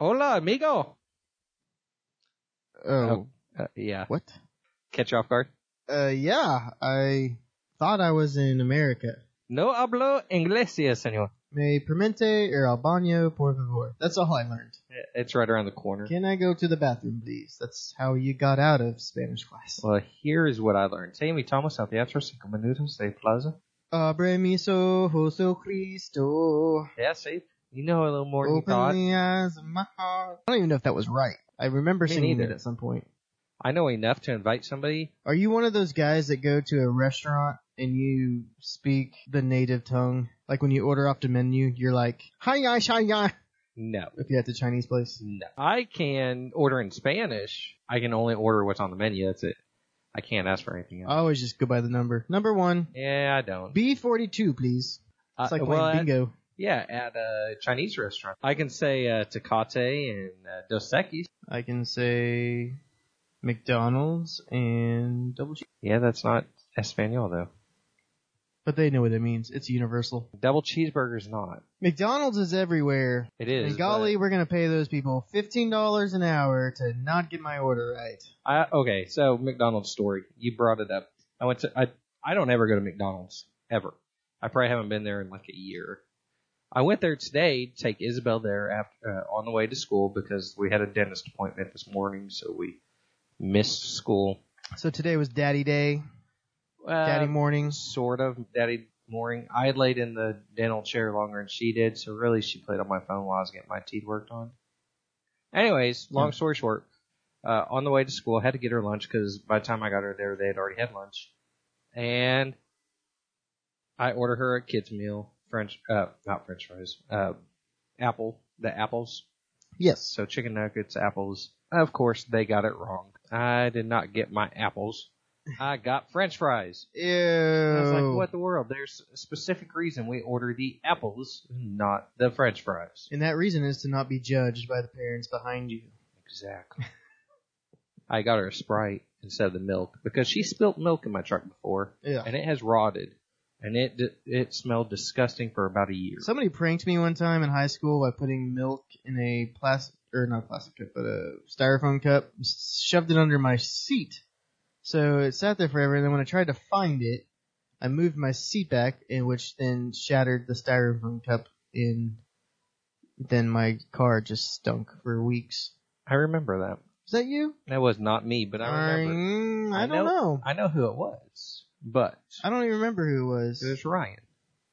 Hola, amigo. Oh, Uh, yeah. what? Catch you off guard. Uh, yeah, I thought I was in America. No hablo inglés, señor. Me permente or al baño, por favor. That's all I learned. It's right around the corner. Can I go to the bathroom, please? That's how you got out of Spanish class. Well, here is what I learned. Te invitamos al teatro cinco minutos de plaza. Abre mis ojos, oh Cristo. Yeah, see? You know a little more than you Open thought. the eyes of my heart. I don't even know if that was right. I remember Me singing neither. it at some point. I know enough to invite somebody. Are you one of those guys that go to a restaurant and you speak the native tongue? Like when you order off the menu, you're like, hi yi hi yi. No. If you're at the Chinese place. No. I can order in Spanish. I can only order what's on the menu. That's it. I can't ask for anything else. I else. always just go by the number. Number one, Yeah, I don't. B42, please. It's Uh, like well, playing at- bingo. Yeah, at a Chinese restaurant. I can say uh, Tecate and uh, Dos Equis. I can say McDonald's and double cheese. Yeah, that's not Espanol though. But they know what it means. It's universal. Double cheeseburger's not. McDonald's is everywhere. It is. and golly, we're gonna pay those people $15 an hour to not get my order right. but I, okay, so McDonald's story. You brought it up. I went to. I I don't ever go to McDonald's ever. I probably haven't been there in like a year. I went there today to take Isabel there after uh, on the way to school because we had a dentist appointment this morning, so we missed school. So today was Daddy Day, Uh, Daddy morning. sort of daddy morning. I had laid in the dental chair longer than she did, so really she played on my phone while I was getting my teeth worked on. Anyways, long story short, uh, on the way to school, I had to get her lunch because by the time I got her there, they had already had lunch, and I ordered her a kids meal, French, uh, not French fries, uh, apple, the apples. Yes. So chicken nuggets, apples. Of course, they got it wrong. I did not get my apples. I got French fries. Ew. I was like, what the world? There's a specific reason we order the apples, not the french fries. And that reason is to not be judged by the parents behind you. Exactly. I got her a Sprite instead of the milk because she spilt milk in my truck before Yeah. and it has rotted and it it smelled disgusting for about a year. Somebody pranked me one time in high school by putting milk in a plastic, or not a plastic cup, but a styrofoam cup, shoved it under my seat. So it sat there forever, and then when I tried to find it, I moved my seat back, in which then shattered the styrofoam cup in, then my car just stunk for weeks. I remember that. Is that you? That was not me, but I remember. Mm, I, I don't know- know. I know who it was, but I don't even remember who it was. it was. was Ryan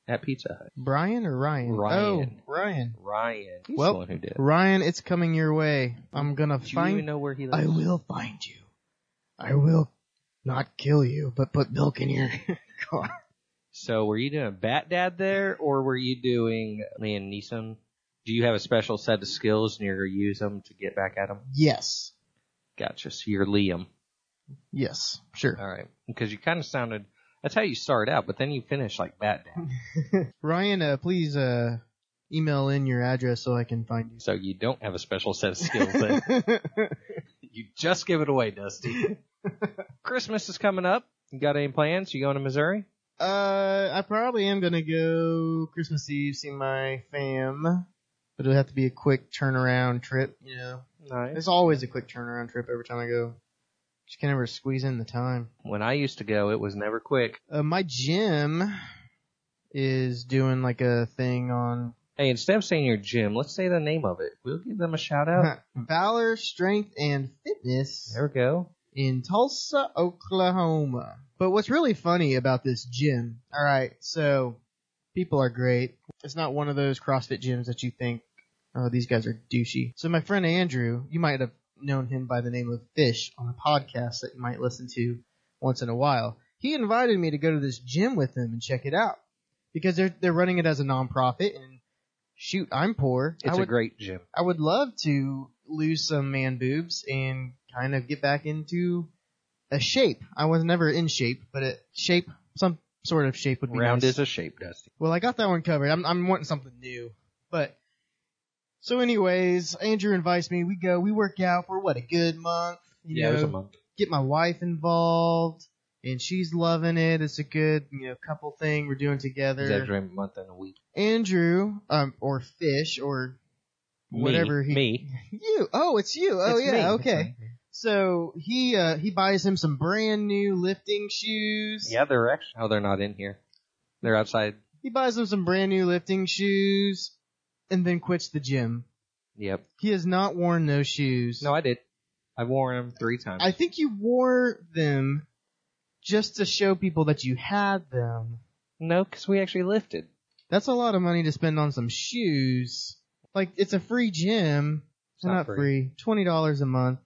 at Pizza Hut. Brian or Ryan? Ryan. Oh, Ryan. Ryan. He's Well, the one who did. Ryan, it's coming your way. I'm gonna Do you find even know where he lives? I will find you. I will not kill you, but put milk in your car. So were you doing Bat Dad there, or were you doing Liam Neeson? Do you have a special set of skills and you're going to use them to get back at him? Yes. Gotcha. So you're Liam. Yes. Sure. All right. Because you kind of sounded, that's how you start out, but then you finish like Bat Dad. Ryan, uh, please uh, email in your address so I can find you. So you don't have a special set of skills then. you just give it away, Dusty. Christmas is coming up. You got any plans? You going to Missouri? uh, I probably am gonna go Christmas Eve see my fam, but it'll have to be a quick turnaround trip. You know, Nice. it's always a quick turnaround trip every time I go. Just can never squeeze in the time. When I used to go, it was never quick. Uh, my gym is doing like a thing on Hey, instead of saying your gym, let's say the name of it. We'll give them a shout out. Valor, Strength, and Fitness There we go. in Tulsa, Oklahoma. But what's really funny about this gym, alright, so people are great. It's not one of those CrossFit gyms that you think, oh, these guys are douchey. So my friend Andrew, you might have known him by the name of Fish on a podcast that you might listen to once in a while. He invited me to go to this gym with him and check it out. Because they're, they're running it as a nonprofit and shoot, I'm poor. It's I a would, great gym. I would love to lose some man boobs and kind of get back into a shape. I was never in shape, but a shape, some sort of shape would be Round nice. is a shape, Dusty. well, I got that one covered. I'm, I'm wanting something new, but so anyways, Andrew invites me. We go, we work out for what a good month. You yeah, it was a month. get my wife involved, and she's loving it. It's a good, you know, couple thing we're doing together. Exaggerate a month and a week. Andrew, um, or Fish, or whatever me, he me. you. Oh, it's you. Oh It's yeah, me. okay. So he uh he buys him some brand new lifting shoes. Yeah, they're actually. Oh, they're not in here. They're outside. He buys him some brand new lifting shoes and then quits the gym. Yep. He has not worn those shoes. No, I did. I wore them three times. I think you wore them just to show people that you had them. no, because we actually lifted. That's a lot of money to spend on some shoes. Like it's a free gym. It's not, not free. free. Twenty dollars a month,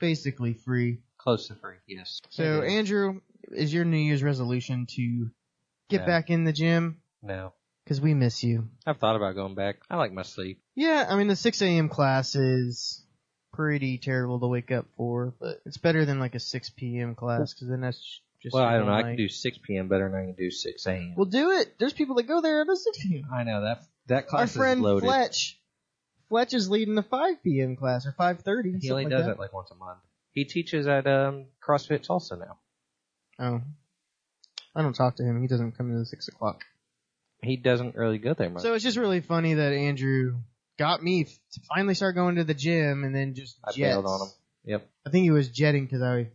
basically free. Close to free. Yes. So. Andrew, is your New Year's resolution to get No. back in the gym? no, Cause we miss you. I've thought about going back. I like my sleep. Yeah, I mean the 6 a.m. class is pretty terrible to wake up for, but it's better than like a 6 p.m. class because then that's just. Well, I don't know. I can do 6 p.m. better than I can do 6 a.m. Well, do it. There's people that go there at a 6 p.m. I know that that Our class friend is loaded. Our friend Fletch. Fletch is leading the 5 p.m. class or 5:30. he only something does like it like once a month. He teaches at um, CrossFit Tulsa now. that. Oh, I don't talk to him. He doesn't come in at six o'clock. He doesn't really go there much. So it's just really funny that Andrew got me to finally start going to the gym and then just I jets. bailed on him. Yep. I think he was jetting because I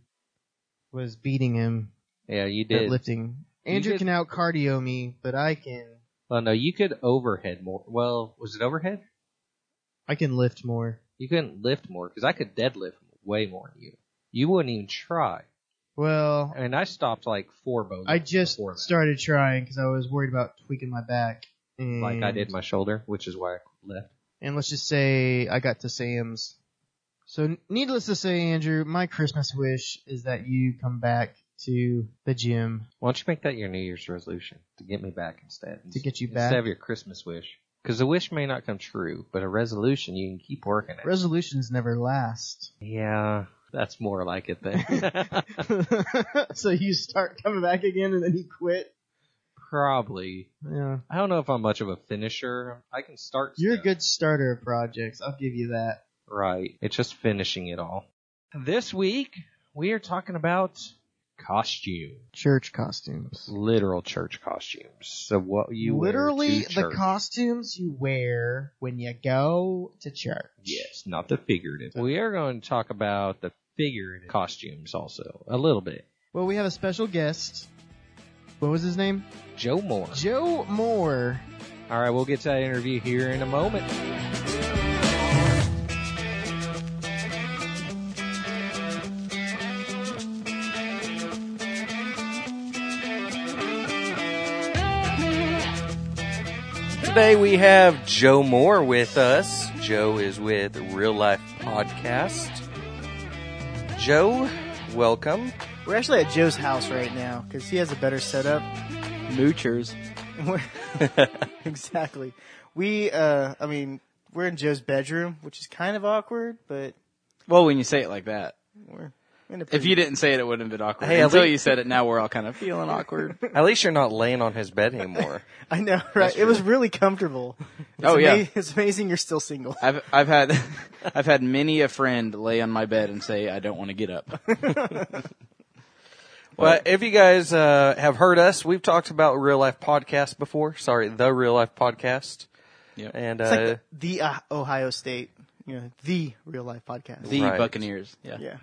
was beating him Yeah, you at did. lifting. Andrew did- can out cardio me, but I can Well, no, you could overhead more. Well, was it overhead? I can lift more. You couldn't lift more because I could deadlift way more than you. You wouldn't even try. Well, And I stopped like four bones. I just before that. started trying because I was worried about tweaking my back. And, like I mm. did my shoulder, which is why I left. And let's just say I got to Sam's. So needless to say, Andrew, my Christmas wish is that you come back to the gym Why don't you make that your New Year's resolution to get me back instead? to get you Instead back. of your Christmas wish. Because the wish may not come true, but a resolution you can keep working at. Resolutions never last. yeah, that's more like it then. so you start coming back again and then you quit. Probably. Yeah. I don't know if I'm much of a finisher. I can start. You're a good starter of projects. I'll give you that. Right. It's just finishing it all. This week, we are talking about costume. Church costumes. Literal church costumes. So what you Literally the costumes you wear when you go to church. Yes, not the figurative. We are going to talk about the figurative costumes also, a little bit. Well, we have a special guest. What was his name? Joe Moore. Joe Moore. All right, we'll get to that interview here in a moment. Today we have Joe Moore with us. Joe is with Real Life Podcast. Joe, welcome. We're actually at Joe's house right now because he has a better setup. Moochers. Exactly. We, uh, I mean, we're in Joe's bedroom, which is kind of awkward, but Well, when you say it like that. we're If you didn't say it, it wouldn't have been awkward. Hey, Until least- you said it, now we're all kind of feeling awkward. At least you're not laying on his bed anymore. I know, right? It was really comfortable. It's Oh, yeah. It's amazing you're still single. I've I've had I've had many a friend lay on my bed and say I don't want to get up. Well, if you guys uh, have heard us, we've talked about Real Life Podcast before. Sorry, the Real Life Podcast. Yep. And It's uh, like the, the uh, Ohio State, you know, the real life podcast. The Right. Buccaneers. Yeah. yeah.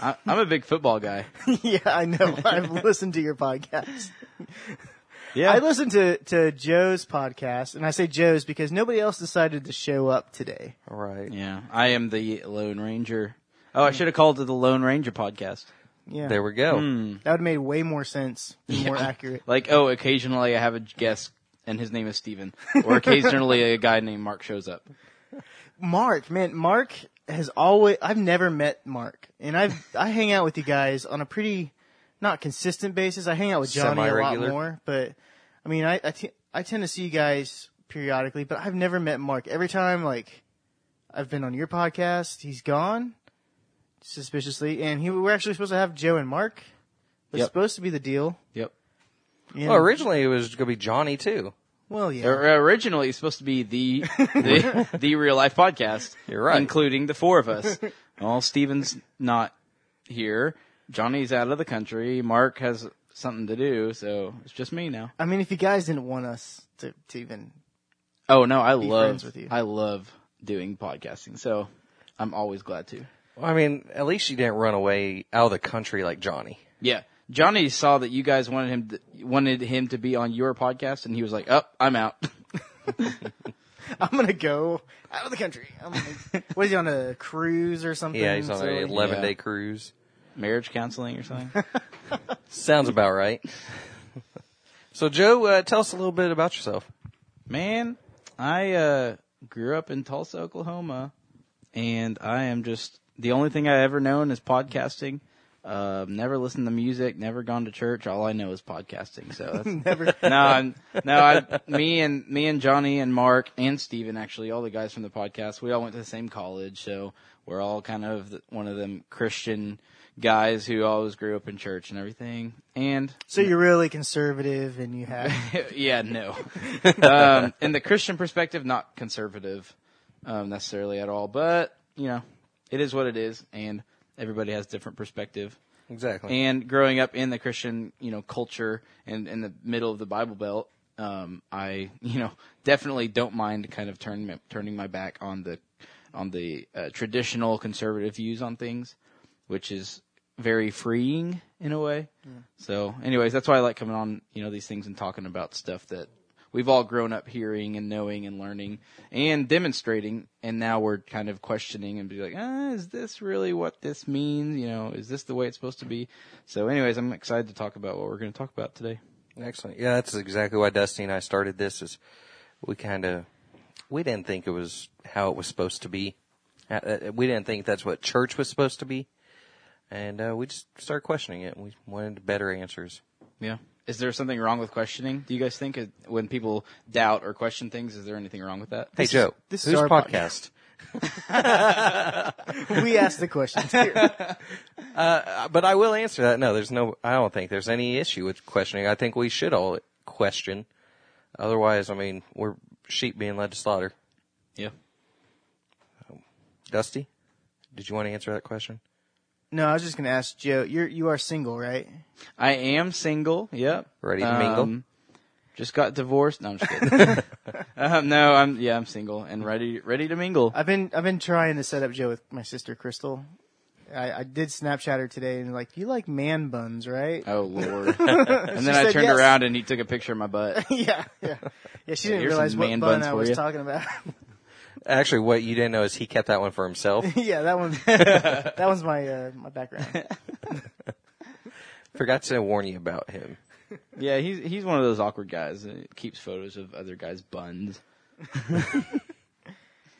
I, I'm a big football guy. yeah, I know. I've listened to your podcast. Yeah. I listened to, to Joe's podcast, and I say Joe's because nobody else decided to show up today. right. yeah. I am the Lone Ranger. Oh, I should have called it the Lone Ranger podcast. Yeah. There we go. Hmm. That would have made way more sense, and more accurate. Like, oh, occasionally I have a guest and his name is Steven. Or occasionally a guy named Mark shows up. Mark, man, Mark has always. I've never met Mark, and I've I hang out with you guys on a pretty not consistent basis. I hang out with Johnny a lot more, but I mean, I I, t- I tend to see you guys periodically, but I've never met Mark. Every time, like, I've been on your podcast, he's gone suspiciously, and he we're actually supposed to have Joe and Mark. It's Yep. supposed to be the deal. Yep. Well, originally it was going to be Johnny too. Well, yeah. Or- Originally, it's supposed to be the the, the real life podcast. You're right. including the four of us. well, Steven's not here. Johnny's out of the country. Mark has something to do, so it's just me now. I mean, if you guys didn't want us to, to even Oh no, I Be love friends with you. I love doing podcasting. So I'm always glad to. Well, I mean, at least you didn't run away out of the country like Johnny. Yeah. Johnny saw that you guys wanted him to, wanted him to be on your podcast, and he was like, "Up, I'm out." I'm gonna go out of the country. I'm gonna, what is he on a cruise or something? Yeah, he's on So, an 11 yeah. day cruise. Marriage counseling or something. Sounds about right. so, Joe, uh, tell us a little bit about yourself. Man, I uh, grew up in Tulsa, Oklahoma, and I am just the only thing I ever known is podcasting. Uh, never listened to music, never gone to church. All I know is podcasting. So that's, Never. no, I'm, no, I, me and me and Johnny and Mark and Steven, actually, all the guys from the podcast, we all went to the same college, so we're all kind of the, one of them Christian guys who always grew up in church and everything. And So you're really conservative, and you have yeah, no. um, in the Christian perspective, not conservative um, necessarily at all, but you know, it is what it is, and everybody has different perspective. Exactly. And growing up in the Christian, you know, culture and in the middle of the Bible Belt, um, I, you know, definitely don't mind kind of turning my, turning my back on the on the uh, traditional conservative views on things, which is very freeing in a way. So, anyways, that's why I like coming on, you know, these things and talking about stuff that we've all grown up hearing and knowing and learning and demonstrating, and now we're kind of questioning and be like, ah, is this really what this means? You know, is this the way it's supposed to be? So, anyways, I'm excited to talk about what we're going to talk about today. Excellent. Yeah, that's exactly why Dusty and I started this. Is we kind of we didn't think it was how it was supposed to be. Uh, uh, We didn't think that's what church was supposed to be, and uh, we just started questioning it. and We wanted better answers. Yeah. Is there something wrong with questioning? Do you guys think when people doubt or question things, is there anything wrong with that? Hey, Joe, this is whose our podcast? we ask the questions here. Uh, but I will answer that. No, there's no. I don't think there's any issue with questioning. I think we should all question. Otherwise, I mean, we're sheep being led to slaughter. Yeah. Dusty, did you want to answer that question? No, I was just gonna ask Joe. You're you are single, right? I am single. Yep. Ready to mingle? Um, Just got divorced. No, I'm just kidding. um, no, I'm yeah, I'm single and ready ready to mingle. I've been I've been trying to set up Joe with my sister Crystal. I, I did Snapchat her today and like, you like man buns, right? Oh lord! and then I turned yes. around and he took a picture of my butt. yeah, yeah, yeah. She didn't realize what man bun buns I was you. talking about. Actually, what you didn't know is he kept that one for himself. yeah, that one. that one's my uh, my background. Forgot to warn you about him. Yeah, he's he's one of those awkward guys that keeps photos of other guys' buns.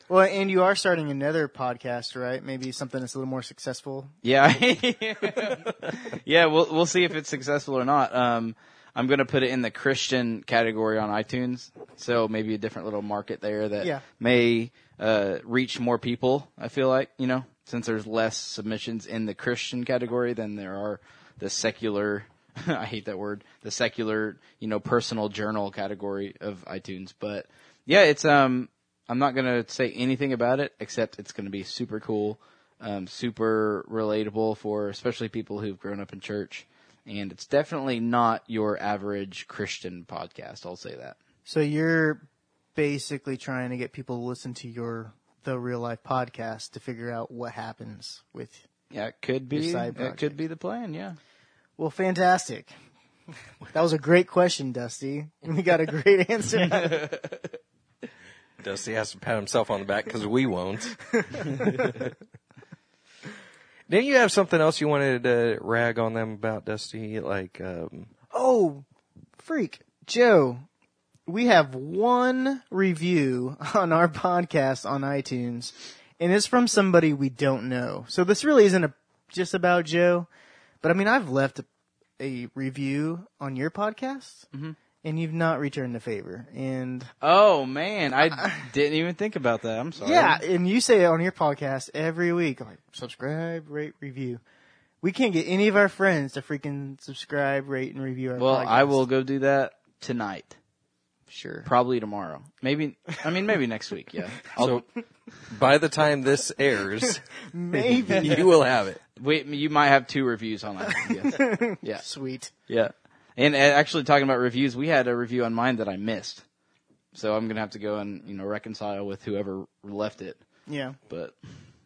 Well, and you are starting another podcast, right? Maybe something that's a little more successful. Yeah, yeah. We'll we'll see if it's successful or not. Um, I'm gonna put it in the Christian category on iTunes, so maybe a different little market there that Yeah. may uh, reach more people. I feel like you know, since there's less submissions in the Christian category than there are the secular. I hate that word. The secular, you know, personal journal category of iTunes, but yeah, it's um. I'm not gonna say anything about it except it's gonna be super cool um, super relatable for especially people who've grown up in church. And it's definitely not your average Christian podcast. I'll say that. So you're basically trying to get people to listen to your the real life podcast to figure out what happens with. Yeah, it could be. It could be the plan. Yeah. Well, fantastic. That was a great question, Dusty. And we got a great answer. Dusty has to pat himself on the back because we won't. Didn't you have something else you wanted to rag on them about, Dusty? Like, um, Oh, freak. Joe, we have one review on our podcast on iTunes, and it's from somebody we don't know. So this really isn't a, just about Joe, but I mean, I've left a, a review on your podcast, and you've not returned the favor. And Oh man, I didn't even think about that. I'm sorry. yeah, and you say it on your podcast every week, like subscribe, rate, review. We can't get any of our friends to freaking subscribe, rate, and review our Well, podcast. I will go do that tonight. Sure. Probably tomorrow. Maybe. I mean, maybe next week. Yeah. I'll, so by the time this airs, Maybe. you will have it. wait, you might have two reviews on that. Yes. Yeah. Sweet. Yeah. And uh, actually talking about reviews, we had a review on mine that I missed. so I'm gonna have to go and you know reconcile with whoever left it. Yeah. But,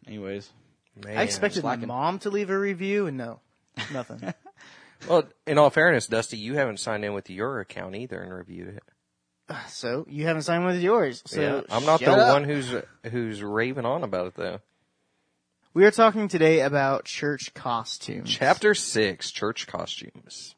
anyways, Man. I expected my mom to leave a review, and no, nothing. Well, in all fairness, Dusty, you haven't signed in with your account either and reviewed it. so you haven't signed with yours. So yeah, I'm not the up. one who's who's raving on about it though. We are talking today about church costumes. Chapter six: Church costumes.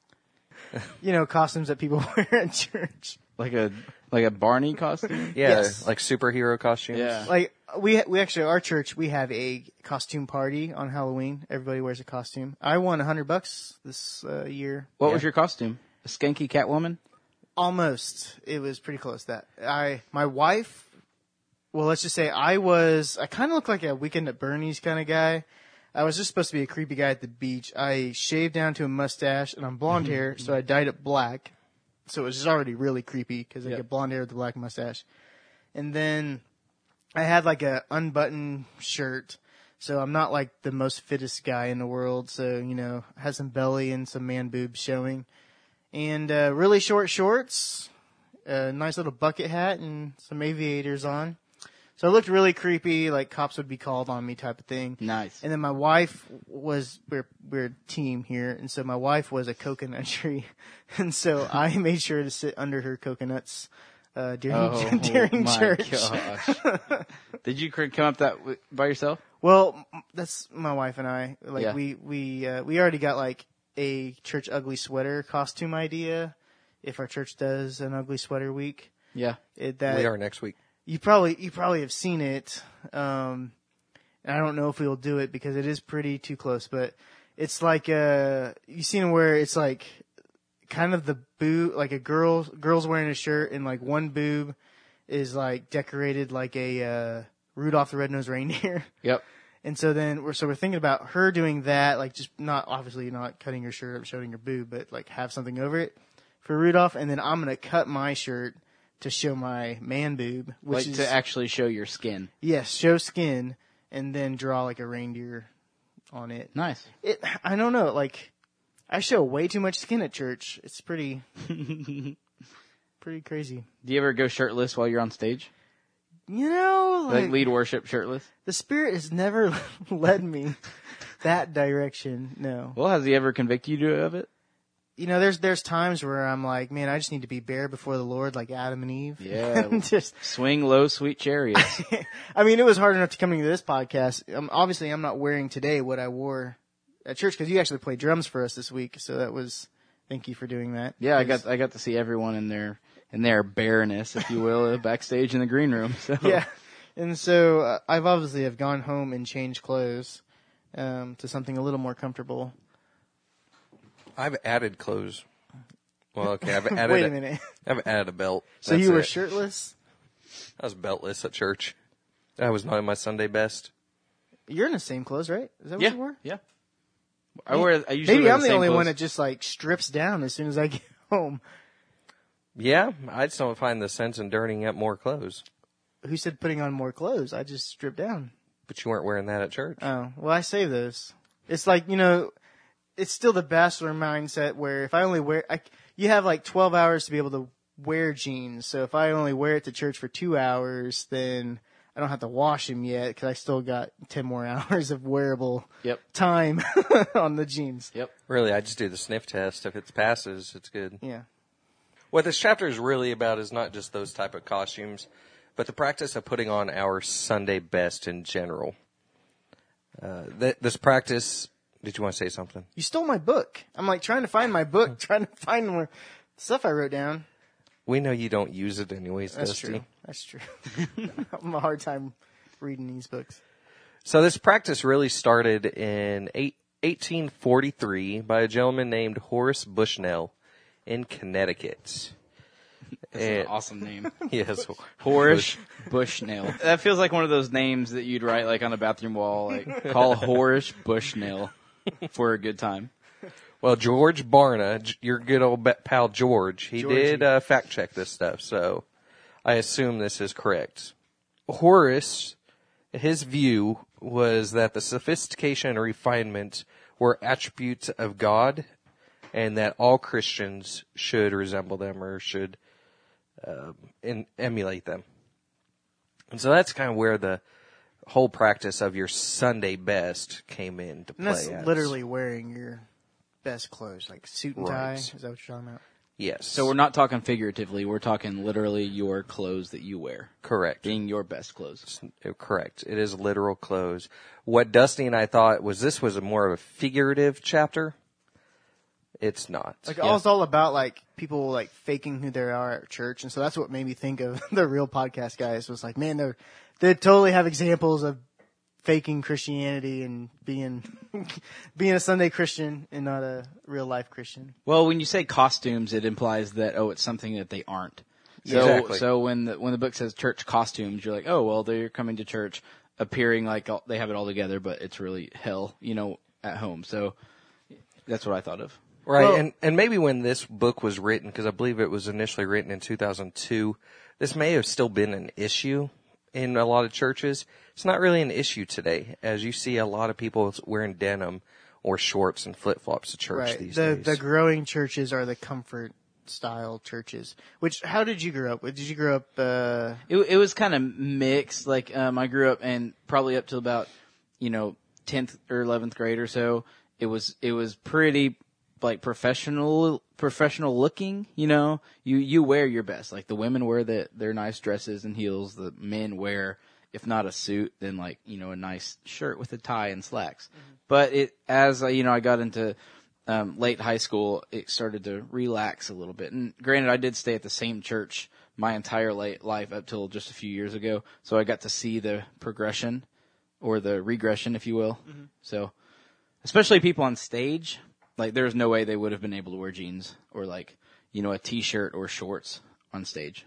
You know, costumes that people wear at church. like a like a Barney costume. Yeah, Yes. like superhero costumes. Yeah. Like we we actually our church we have a costume party on Halloween. Everybody wears a costume. I won a hundred bucks this uh, year. What was your costume? A skanky Catwoman. Almost. It was pretty close. That I my wife. Well, let's just say I was. I kind of look like a weekend at Bernie's kind of guy. I was just supposed to be a creepy guy at the beach. I shaved down to a mustache and I'm blonde hair, so I dyed it black. So it was just already really creepy because I Yep. get blonde hair with a black mustache. And then I had like a unbuttoned shirt. So I'm not like the most fittest guy in the world. So, you know, I had some belly and some man boobs showing. And uh, really short shorts, a nice little bucket hat, and some aviators on. So I looked really creepy, like cops would be called on me type of thing. Nice. And then my wife was we're we're a team here, and so my wife was a coconut tree, and so I made sure to sit under her coconuts uh, during Oh during my church. gosh! Did you come up that w- by yourself? Well, that's my wife and I. Like Yeah. we we uh, we already got like a church ugly sweater costume idea. If our church does an ugly sweater week, Yeah. it, that we are next week. You probably you probably have seen it. Um, and I don't know if we will do it because it is pretty too close, but it's like uh you seen where it's like kind of the boob like a girl girl's wearing a shirt and like one boob is like decorated like a uh Rudolph the Red-Nosed Reindeer. Yep. And so then we're so we're thinking about her doing that, like just not obviously not cutting her shirt up, showing her boob, but like have something over it for Rudolph, and then I'm gonna cut my shirt to show my man boob, which like is to actually show your skin. yes, show skin, and then draw like a reindeer on it. Nice. It I don't know, like I show way too much skin at church. It's pretty pretty crazy. Do you ever go shirtless while you're on stage? You know, Like, like, lead worship shirtless? the spirit has never led me that direction. No. Well, has he ever convicted you of it? You know, there's there's times where I'm like, man, I just need to be bare before the Lord, like Adam and Eve. Yeah. Just, Swing low, sweet chariots. I mean, it was hard enough to coming to this podcast. Um, obviously, I'm not wearing today what I wore at church because you actually played drums for us this week, so that was. Thank you for doing that. Yeah, I got I got to see everyone in their in their bareness, if you will, backstage in the green room. So yeah, and so uh, I've obviously have gone home and changed clothes um, to something a little more comfortable. I've added clothes. Well, okay, I've added. Wait a minute. I've added a belt. So That's you were it. shirtless? I was beltless at church. I was not in my Sunday best. You're in the same clothes, right? Is that what yeah, you wore? yeah. I wear. I usually Maybe wear I'm the same only one clothes. that just like strips down as soon as I get home. Yeah, I just don't find the sense in dirtying up more clothes. Who said putting on more clothes? I just stripped down. But you weren't wearing that at church. Oh, well, I save those. It's like, you know, it's still the bachelor mindset where if I only wear, I, you have like 12 hours to be able to wear jeans. So if I only wear it to church for two hours, then I don't have to wash them yet because I still got 10 more hours of wearable Yep. time on the jeans. Yep. Really, I just do the sniff test. If it passes, it's good. Yeah. What this chapter is really about is not just those type of costumes, but the practice of putting on our Sunday best in general. Uh, th- this practice. Did you want to say something? You stole my book. I'm like trying to find my book, trying to find more stuff I wrote down. We know you don't use it anyways, That's Dusty. true. That's true. I'm a hard time reading these books. So this practice really started in eight, 1843 by a gentleman named Horace Bushnell in Connecticut. That's And- an awesome name. yes, Horish Bushnell. That feels like one of those names that you'd write like on a bathroom wall, like call Horish Bushnell for a good time. Well, George Barna, your good old pal George, he did uh, fact check this stuff, so I assume this is correct. Horace, his view was that the sophistication and refinement were attributes of God, and that all Christians should resemble them or should uh, and emulate them. And so that's kind of where the whole practice of your Sunday best came into And play. that's as. literally wearing your best clothes, like suit and tie. Right. Is that what you're talking about? yes. So we're not talking figuratively. We're talking literally your clothes that you wear, correct. being your best clothes. Uh, Correct. It is literal clothes. What Dusty and I thought was this was a more of a figurative chapter. It's not. Like all it's all about like people like faking who they are at church, and so that's what made me think of the real podcast guys. Was like, man, they they totally have examples of faking Christianity and being being a Sunday Christian and not a real life Christian. Well, when you say costumes, it implies that oh, it's something that they aren't. So, Exactly. so when the when the book says church costumes, you're like, oh well, they're coming to church, appearing like all, they have it all together, but it's really hell, you know, at home. So that's what I thought of. Right, Well- and and maybe when this book was written, because I believe it was initially written in 2002, this may have still been an issue in a lot of churches. It's not really an issue today, as you see a lot of people wearing denim or shorts and flip flops to church right. these The days. the growing churches are the comfort style churches. Which how did you grow up? Did you grow up? uh It, it was kind of mixed. Like um, I grew up and probably up to about you know tenth or eleventh grade or so. It was it was pretty like professional professional looking. You know, you you wear your best. Like the women wear the, their nice dresses and heels. The men wear if not a suit, then like you know a nice shirt with a tie and slacks. But it as you know I got into um, late high school, it started to relax a little bit. And granted, I did stay at the same church my entire late life up till just a few years ago, so I got to see the progression or the regression, if you will. So, especially people on stage, like there's no way they would have been able to wear jeans or like you know a t-shirt or shorts on stage.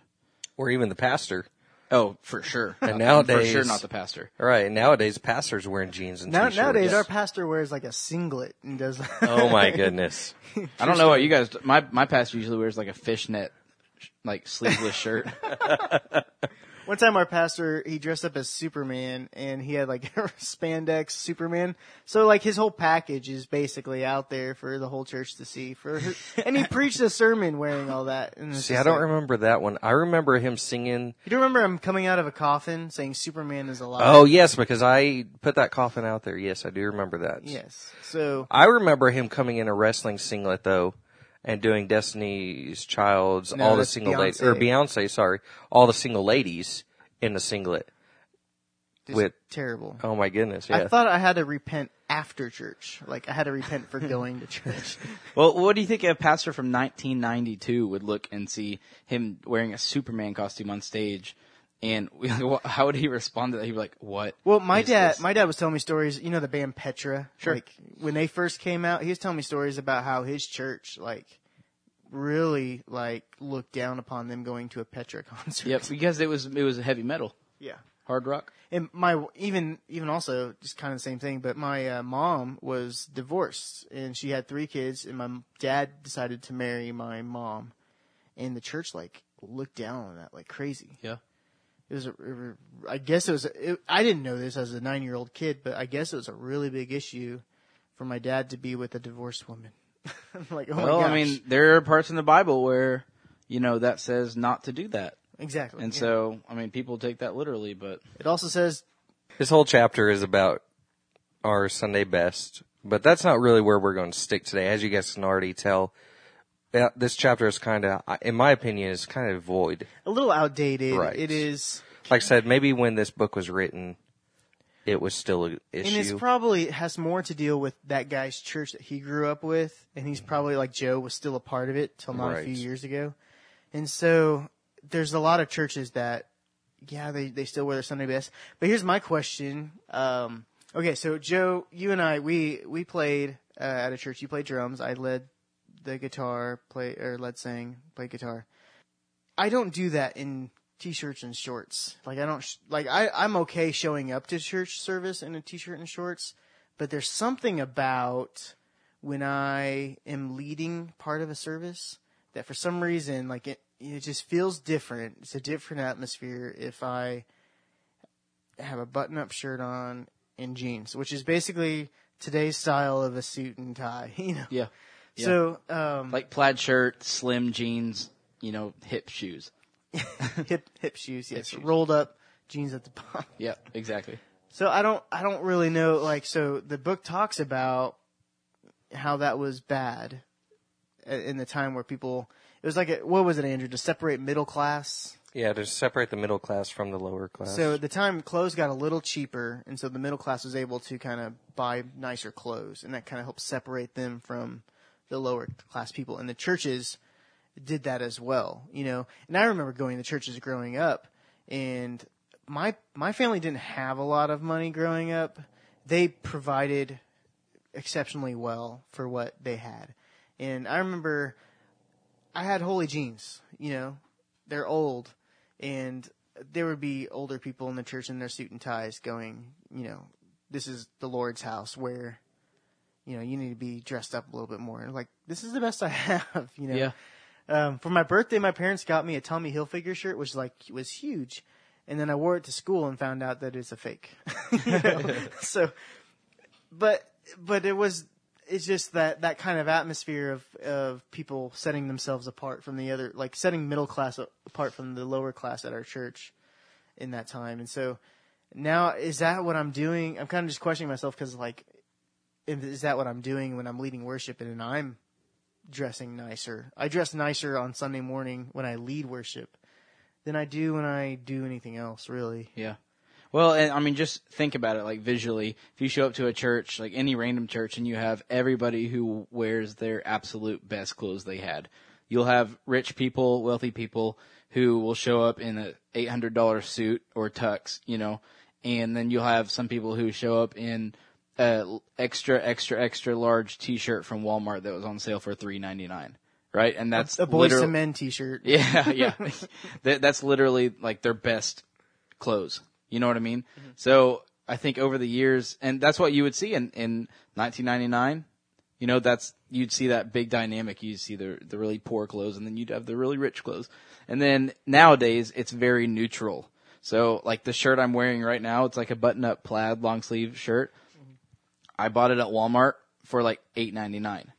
or even the pastor. Oh, for sure. And for nowadays- sure, not the pastor. All right, and nowadays pastors wearing jeans and now, t-shirts. nowadays, our pastor wears like a singlet and does. oh my goodness. I don't know what you guys. My my pastor usually wears like a fishnet, like sleeveless shirt. One time, our pastor he dressed up as Superman, and he had like spandex Superman. So like his whole package is basically out there for the whole church to see. For and he preached a sermon wearing all that. And See, I don't like- remember that one. I remember him singing. You don't remember him coming out of a coffin saying Superman is alive? Oh yes, because I put that coffin out there. Yes, I do remember that. yes. So I remember him coming in a wrestling singlet though, and doing Destiny's Child's No, all the single ladies or Beyonce, sorry, all the single ladies in the singlet. just With- terrible. Oh my goodness, I thought I had to repent after church. Like I had to repent for going to church. Well, what do you think a pastor from 1992 would look and see him wearing a Superman costume on stage? And we, how would he respond to that? He'd be like, "What?" Well, my dad, this? my dad was telling me stories. You know the band Petra. Sure. Like when they first came out, he was telling me stories about how his church, like, really like looked down upon them going to a Petra concert. Yep, because it was it was heavy metal, Yeah. hard rock. And my even even also just kind of the same thing. But my uh, mom was divorced and she had three kids, and my dad decided to marry my mom, and the church like looked down on that like crazy. Yeah. It was, a, I guess it was. It, I didn't know this as a nine year old kid, but I guess it was a really big issue for my dad to be with a divorced woman. I'm like, oh well, my gosh. I mean, there are parts in the Bible where you know that says not to do that, exactly. and yeah. so I mean, people take that literally, but it also says This whole chapter is about our Sunday best, but that's not really where we're going to stick today. As you guys can already tell, yeah, this chapter is kind of, in my opinion, is kind of void. a little outdated. Right. It is, Like I said, maybe when this book was written, it was still an issue. and it's probably has more to deal with that guy's church that he grew up with, and he's probably like Joe was still a part of it till not a few years ago, and so there's a lot of churches that, yeah, they they still wear their Sunday best. But here's my question. Um, okay, so Joe, you and I, we we played uh, at a church. You played drums. I led the guitar, play or led sing, play guitar. I don't do that in t-shirts and shorts. Like I don't sh- like I I'm okay showing up to church service in a t-shirt and shorts, but there's something about when I am leading part of a service that for some reason like it it just feels different. It's a different atmosphere if I have a button-up shirt on and jeans, which is basically today's style of a suit and tie, you know. yeah, Yeah. So, um like plaid shirt, slim jeans, you know, hip shoes. hip hip shoes, yes, shoes. rolled up jeans at the bottom. Yeah, exactly. So I don't I don't really know like so the book talks about how that was bad in the time where people it was like a, what was it Andrew to separate middle class. Yeah, to separate the middle class from the lower class. So at the time clothes got a little cheaper and so the middle class was able to kind of buy nicer clothes and that kind of helped separate them from the lower class people and the churches did that as well, you know. And I remember going to churches growing up and my my family didn't have a lot of money growing up. They provided exceptionally well for what they had. And I remember I had holy jeans, you know. They're old and there would be older people in the church in their suit and ties going, you know, this is the Lord's house where you know, you need to be dressed up a little bit more. Like, this is the best I have, you know. Yeah. Um, for my birthday, my parents got me a Tommy Hilfiger shirt, which like was huge, and then I wore it to school and found out that it's a fake. So, but but it was it's just that that kind of atmosphere of of people setting themselves apart from the other, like setting middle class apart from the lower class at our church in that time, and so now is that what I'm doing? I'm kind of just questioning myself because like, is that what I'm doing when I'm leading worship and I'm dressing nicer. I dress nicer on Sunday morning when I lead worship than I do when I do anything else, really. Yeah. Well, and I mean, just think about it, like visually. If you show up to a church, like any random church, and you have everybody who wears their absolute best clothes they had, you'll have rich people, wealthy people who will show up in a eight hundred dollar suit or tux, you know, and then you'll have some people who show up in a extra, extra, extra large T-shirt from Walmart that was on sale for three ninety nine, right? And that's a boys literal- to men T-shirt. yeah, yeah. that, that's literally like their best clothes. You know what I mean? Mm-hmm. So I think over the years, and that's what you would see in, in 1999. You know, that's, you'd see that big dynamic. You'd see the, the really poor clothes and then you'd have the really rich clothes. And then nowadays it's very neutral. So like the shirt I'm wearing right now, it's like a button up plaid long sleeve shirt. I bought it at Walmart for like eight ninety nine,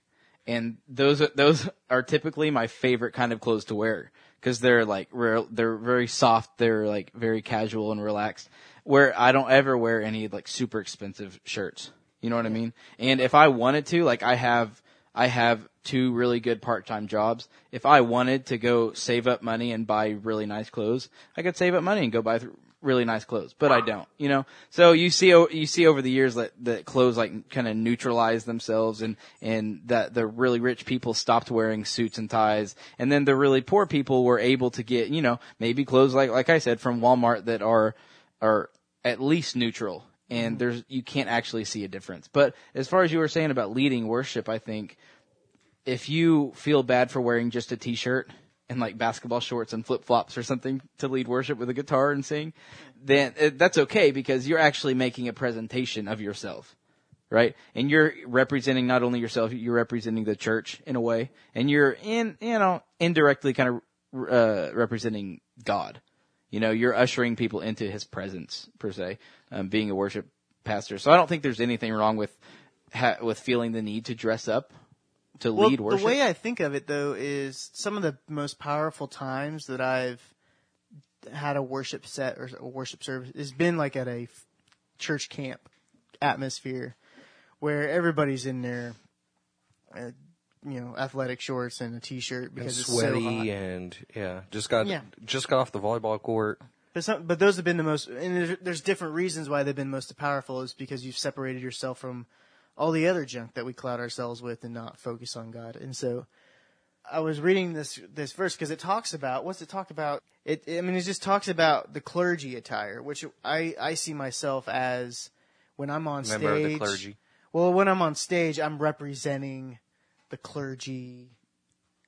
and those are, those are typically my favorite kind of clothes to wear because they're like real, they're very soft, they're like very casual and relaxed. Where I don't ever wear any like super expensive shirts. You know what I mean? And if I wanted to, like I have, I have two really good part-time jobs. If I wanted to go save up money and buy really nice clothes, I could save up money and go buy th- really nice clothes, but I don't, you know? So you see, you see over the years that, that clothes like kind of neutralize themselves and, and that the really rich people stopped wearing suits and ties. And then the really poor people were able to get, you know, maybe clothes like, like I said, from Walmart that are, are at least neutral. And mm-hmm. there's, you can't actually see a difference. But as far as you were saying about leading worship, I think if you feel bad for wearing just a t-shirt and like basketball shorts and flip flops or something to lead worship with a guitar and sing, then uh, that's okay because you're actually making a presentation of yourself, right? And you're representing not only yourself, you're representing the church in a way, and you're in, you know, indirectly kind of uh, representing God. You know, you're ushering people into His presence per se, um, being a worship pastor. So I don't think there's anything wrong with ha- with feeling the need to dress up to Well, lead worship. the way I think of it though is some of the most powerful times that I've had a worship set or a worship service has been like at a f- church camp atmosphere where everybody's in their uh, you know athletic shorts and a t-shirt and because it's sweaty so hot. and yeah, just got Yeah. just got off the volleyball court. But some, but those have been the most, and there's, there's different reasons why they've been most powerful. Is because you've separated yourself from all the other junk that we cloud ourselves with and not focus on God. And so, I was reading this this verse because it talks about what's it talk about? It I mean it just talks about the clergy attire, which I I see myself as when I'm on Member stage. of the clergy. Well, when I'm on stage, I'm representing the clergy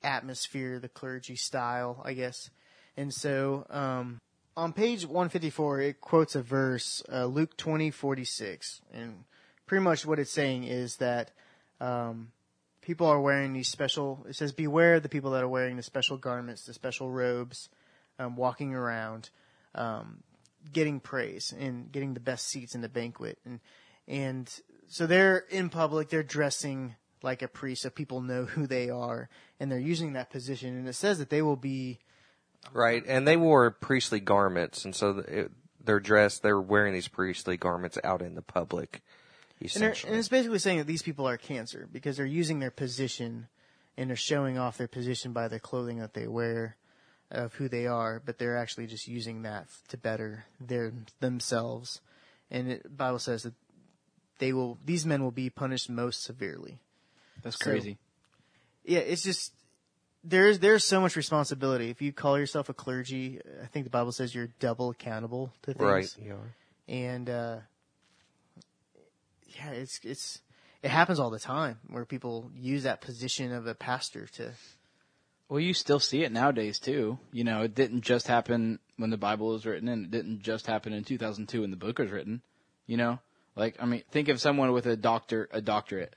atmosphere, the clergy style, I guess. And so, um, on page 154, it quotes a verse, uh, Luke 20:46, and pretty much what it's saying is that um, people are wearing these special. It says, "Beware the people that are wearing the special garments, the special robes, um, walking around, um, getting praise and getting the best seats in the banquet." And and so they're in public, they're dressing like a priest, so people know who they are, and they're using that position. And it says that they will be Right, and they wore priestly garments, and so it, they're dressed. They're wearing these priestly garments out in the public. And, and it's basically saying that these people are cancer because they're using their position and they're showing off their position by the clothing that they wear of who they are, but they're actually just using that to better their themselves. And it, the Bible says that they will; these men will be punished most severely. That's So- crazy. Yeah, it's just there's there's so much responsibility. If you call yourself a clergy, I think the Bible says you're double accountable to things right? You are. and uh, yeah, it's it's it happens all the time where people use that position of a pastor to. Well, you still see it nowadays too. You know, it didn't just happen when the Bible was written, and it didn't just happen in 2002 when the book was written. You know, like I mean, think of someone with a doctor, a doctorate.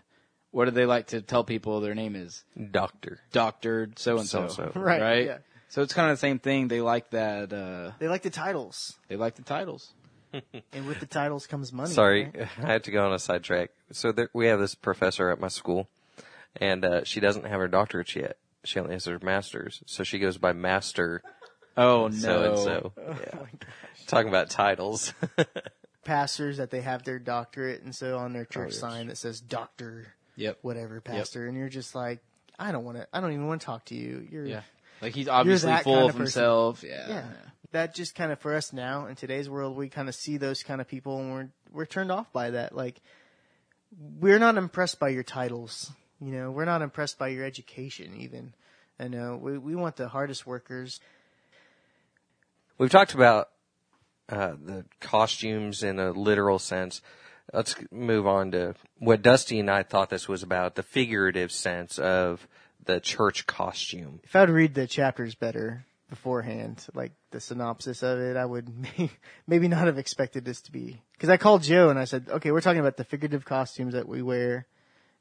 What do they like to tell people their name is? Doctor. Doctor so and so. Right, Right. yeah. So it's kind of the same thing. They like that. uh They like the titles, They like the titles. and with the titles comes money. Sorry, right? I had to go on a sidetrack. So there, we have this professor at my school, and uh, she doesn't have her doctorate yet. She only has her master's, so she goes by Master Oh no. so and so. Yeah, talking about titles. Pastors that they have their doctorate, and so on their church Oh, yes. sign that says Doctor Yep. whatever pastor, and you're just like, I don't want to. I don't even want to talk to you. You're Yeah. Like he's obviously full kind of of himself. Yeah. yeah. That just kind of for us now in today's world, we kind of see those kind of people, and we're we're turned off by that. Like, we're not impressed by your titles. You know, we're not impressed by your education even. I know we we want the hardest workers. We've talked about uh, the costumes in a literal sense. Let's move on to what Dusty and I thought this was about the figurative sense of the church costume. If I'd read the chapters better beforehand, like the synopsis of it, I would may, maybe not have expected this to be. Because I called Joe and I said, okay, we're talking about the figurative costumes that we wear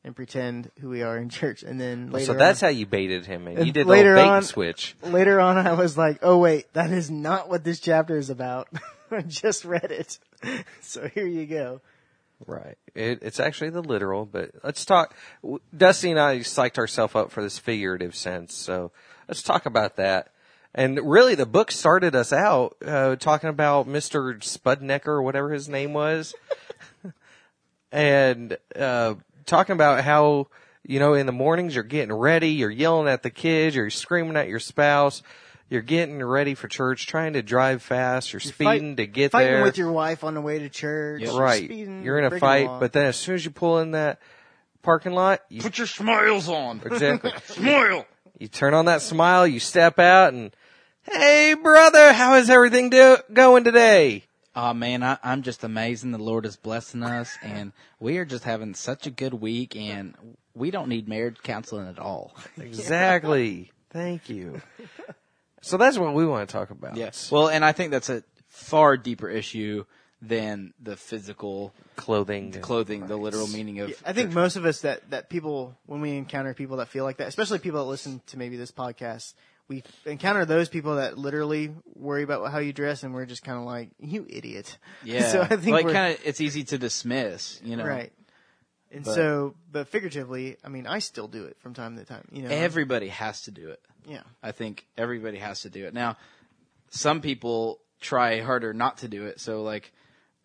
and pretend who we are in church. And then later so that's on, how you baited him, and you did the later bait on- and switch. later on I was like, oh wait, that is not what this chapter is about. I just read it. So here you go. Right. It, it's actually the literal, but let's talk. Dusty and I psyched ourselves up for this figurative sense, so let's talk about that. And really, the book started us out uh, talking about Mister Spudnecker, or whatever his name was, and uh, talking about how you know in the mornings you're getting ready, you're yelling at the kids, you're screaming at your spouse. You're getting ready for church, trying to drive fast. You're, speeding Fight- to get there. fighting there. with your wife on the way to church. Yep. You're right. speeding, You're in a fight, law. but then as soon as you pull in that parking lot, you Put your smiles on. exactly Smile. you turn on that smile, you step out, and hey, brother, how is everything do- going today? Oh man, I, I'm just amazing. The Lord is blessing us, and we are just having such a good week, and we don't need marriage counseling at all. Exactly. Thank you. So that's what we want to talk about. Yes. Well, and I think that's a far deeper issue than the physical clothing, clothing, the literal meaning of. Yeah, I think most of us that, that people, when we encounter people that feel like that, especially people that listen to maybe this podcast, we encounter those people that literally worry about how you dress and we're just kind of like, you idiot. Yeah. So I think like kind of, it's easy to dismiss. You know. right. And But- so, but figuratively, I mean, I still do it from time to time, you know. Everybody has to do it. yeah. I think everybody has to do it. Now, some people try harder not to do it. So like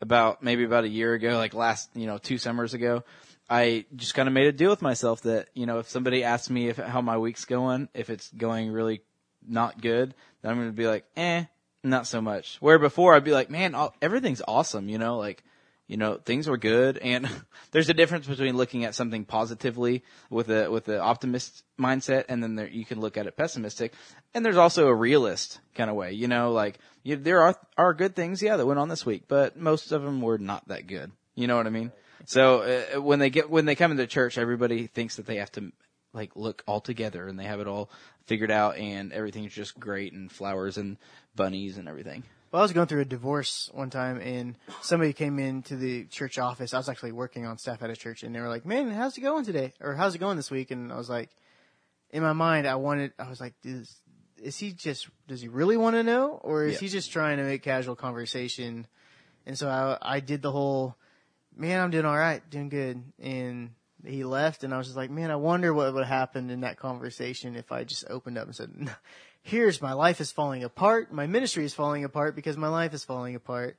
about maybe about a year ago, like last, you know, two summers ago, I just kind of made a deal with myself that, you know, if somebody asks me if how my week's going, if it's going really not good, then I'm going to be like, "Eh, not so much." Where before I'd be like, "Man, all, everything's awesome," you know, like you know things were good and there's a difference between looking at something positively with a with an optimist mindset and then there, you can look at it pessimistic and there's also a realist kind of way you know like you, there are are good things yeah that went on this week but most of them were not that good you know what i mean so uh, when they get when they come into church everybody thinks that they have to like look all together and they have it all figured out and everything's just great and flowers and bunnies and everything Well, I was going through a divorce one time, and somebody came into the church office. I was actually working on staff at a church, and they were like, "Man, how's it going today? Or how's it going this week?" And I was like, in my mind, I wanted, I was like, "Is is he just? Does he really want to know, or is Yeah. he just trying to make casual conversation?" And so I, I did the whole, "Man, I'm doing all right, doing good," and he left, and I was just like, "Man, I wonder what would have happened in that conversation if I just opened up and said." here's my life is falling apart, my ministry is falling apart because my life is falling apart.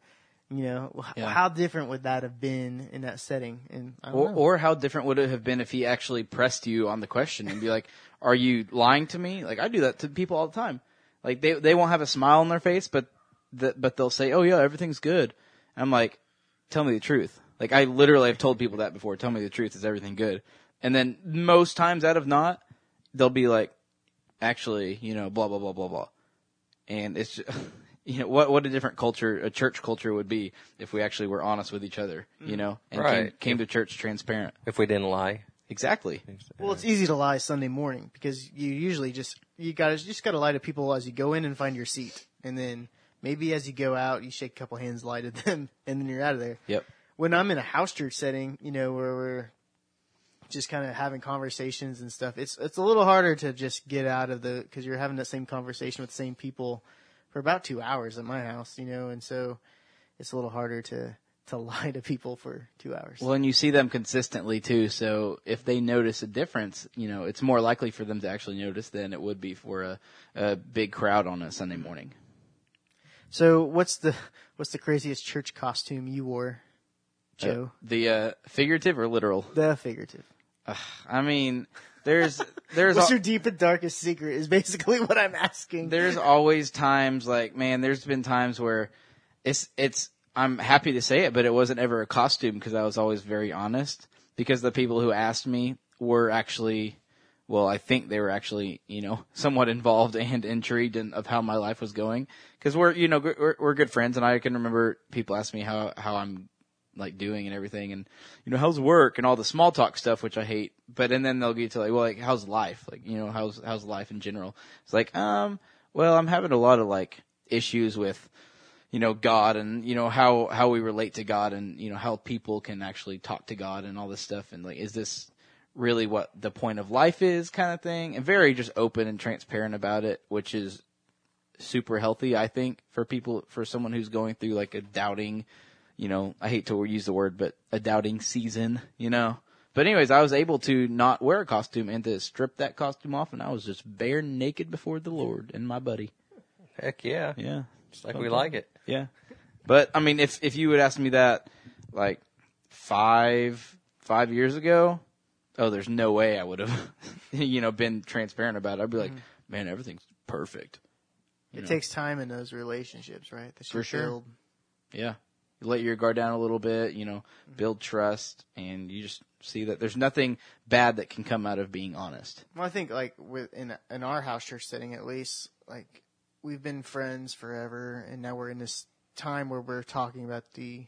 You know, Yeah. how different would that have been in that setting? And I don't Or, know. or how different would it have been if he actually pressed you on the question and be like, "Are you lying to me?" Like I do that to people all the time. Like they they won't have a smile on their face, but the, but they'll say, "Oh yeah, everything's good." I'm like, "Tell me the truth." Like I literally have told people that before. Tell me the truth. Is everything good? And then most times out of not, they'll be like, "Actually, you know, blah blah blah blah blah." And it's just, you know what what a different culture a church culture would be if we actually were honest with each other, you mm. know, and came, Right. came to church transparent. If we didn't lie. Exactly. Well, it's easy to lie Sunday morning because you usually just you got to you just got to lie to people as you go in and find your seat, and then maybe as you go out, you shake a couple hands, lie to them, and then you're out of there. Yep. When I'm in a house church setting, you know, where we're just kind of having conversations and stuff, it's it's a little harder to just get out of the because you're having that same conversation with the same people for about two hours at my house, you know, and so it's a little harder to to lie to people for two hours. Well, and you see them consistently too. So if they notice a difference, you know, it's more likely for them to actually notice than it would be for a, a big crowd on a Sunday morning. So what's the what's the craziest church costume you wore, Joe? The uh, figurative or literal? the figurative. I mean, there's there's What's al- your deep and darkest secret? Is basically what I'm asking. there's always times like man, there's been times where it's it's I'm happy to say it, but it wasn't ever a costume because I was always very honest. Because the people who asked me were actually, well, I think they were actually, you know, somewhat involved and intrigued in, of how my life was going. Because we're, you know, we're, we're good friends, and I can remember people ask me how how I'm like doing and everything, and you know, how's work and all the small talk stuff, which I hate. But and then they'll get to like, well, like how's life? Like, you know, how's how's life in general? It's like, um, well, I'm having a lot of like issues with you know God and you know how how we relate to God and you know how people can actually talk to God and all this stuff and like is this really what the point of life is kind of thing and very just open and transparent about it which is super healthy I think for people for someone who's going through like a doubting you know I hate to use the word but a doubting season you know but anyways I was able to not wear a costume and to strip that costume off and I was just bare naked before the Lord and my buddy Heck yeah. yeah Just like we like it. yeah. But I mean, if if you would ask me that like five five years ago, oh, there's no way I would have, you know, been transparent about it. I'd be like, mm-hmm. man, everything's perfect. You it know. takes time in those relationships, right? That For sure. build. Yeah. Let your guard down a little bit, you know, mm-hmm. build trust, and you just see that there's nothing bad that can come out of being honest. Well, I think like with in in our house church setting, at least, like we've been friends forever, and now we're in this time where we're talking about the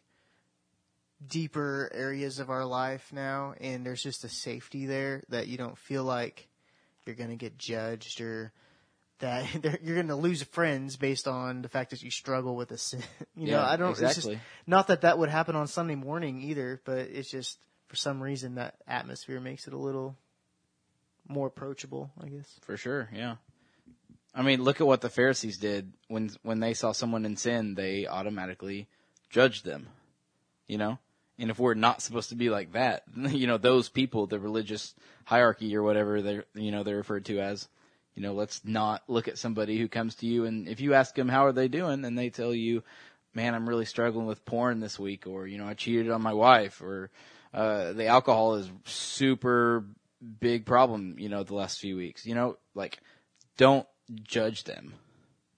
deeper areas of our life now, and there's just a safety there that you don't feel like you're going to get judged or that you're going to lose friends based on the fact that you struggle with a sin. You know, Yeah, I don't it's just- exactly. not that that would happen on Sunday morning either, but it's just for some reason that atmosphere makes it a little more approachable, I guess. For sure, yeah. I mean, look at what the Pharisees did when when they saw someone in sin, they automatically judged them. You know? And if we're not supposed to be like that, you know, those people, the religious hierarchy or whatever they're you know, they're referred to as, you know, let's not look at somebody who comes to you and if you ask them how are they doing and they tell you, "Man, I'm really struggling with porn this week," or you know, I cheated on my wife, or uh, the alcohol is super big problem, you know, the last few weeks. You know, like don't judge them.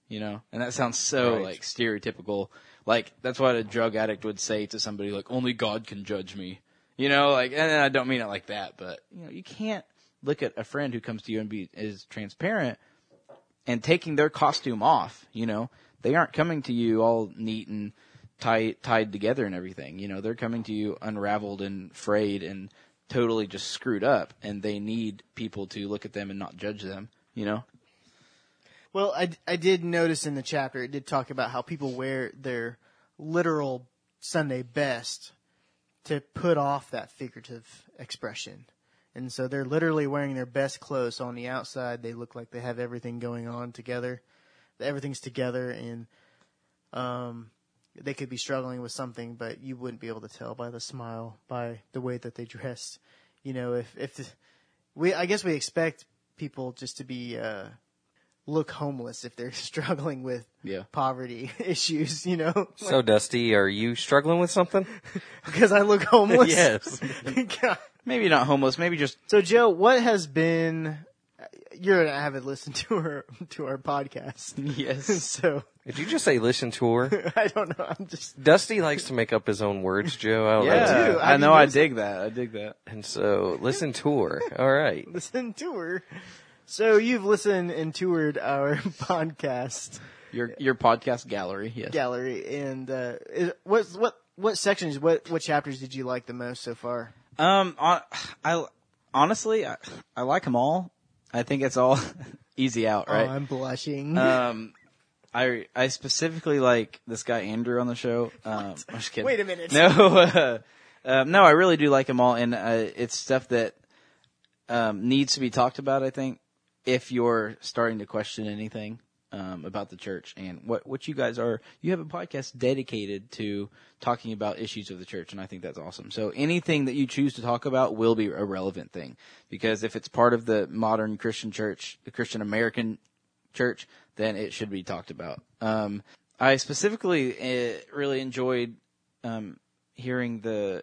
You know, and that sounds so Right. like stereotypical. Like that's what a drug addict would say to somebody like only God can judge me. You know, like and I don't mean it like that, but you know, you can't look at a friend who comes to you and be is transparent and taking their costume off, you know. They aren't coming to you all neat and tied tied together and everything. You know, they're coming to you unraveled and frayed and totally just screwed up and they need people to look at them and not judge them, you know? Well, I, I did notice in the chapter, it did talk about how people wear their literal Sunday best to put off that figurative expression. And so they're literally wearing their best clothes. So on the outside, they look like they have everything going on together. Everything's together and, um, they could be struggling with something, but you wouldn't be able to tell by the smile, by the way that they dress. You know, if, if the, we, I guess we expect people just to be, uh, look homeless if they're struggling with Yeah. poverty issues, you know? So, Dusty, are you struggling with something? because I look homeless. yes. God. Maybe not homeless. Maybe just So Joe, what has been? You're an avid listener to our to our podcast, yes. so Did you just say listen to her? I don't know. I'm just Dusty likes to make up his own words, Joe. I don't know. Yeah, do. I Have know. you I noticed- dig that. I dig that. And so, listen to her. All right. listening to her. So you've listened and toured our podcast Your your podcast gallery. Yes. gallery, and uh, is, what what what sections, what what chapters did you like the most so far? Um, on, I honestly, I, I like them all. I think it's all easy out, Oh, right? I'm blushing. um, I I specifically like this guy Andrew on the show. Um, I'm just kidding. Wait a minute. No, uh, um, no, I really do like them all, and uh, it's stuff that um, needs to be talked about. I think if you're starting to question anything um, about the church and what what you guys are, you have a podcast dedicated to talking about issues of the church, and I think that's awesome. So anything that you choose to talk about will be a relevant thing because if it's part of the modern Christian church, the Christian American church, then it should be talked about. Um, I specifically uh, really enjoyed um, hearing the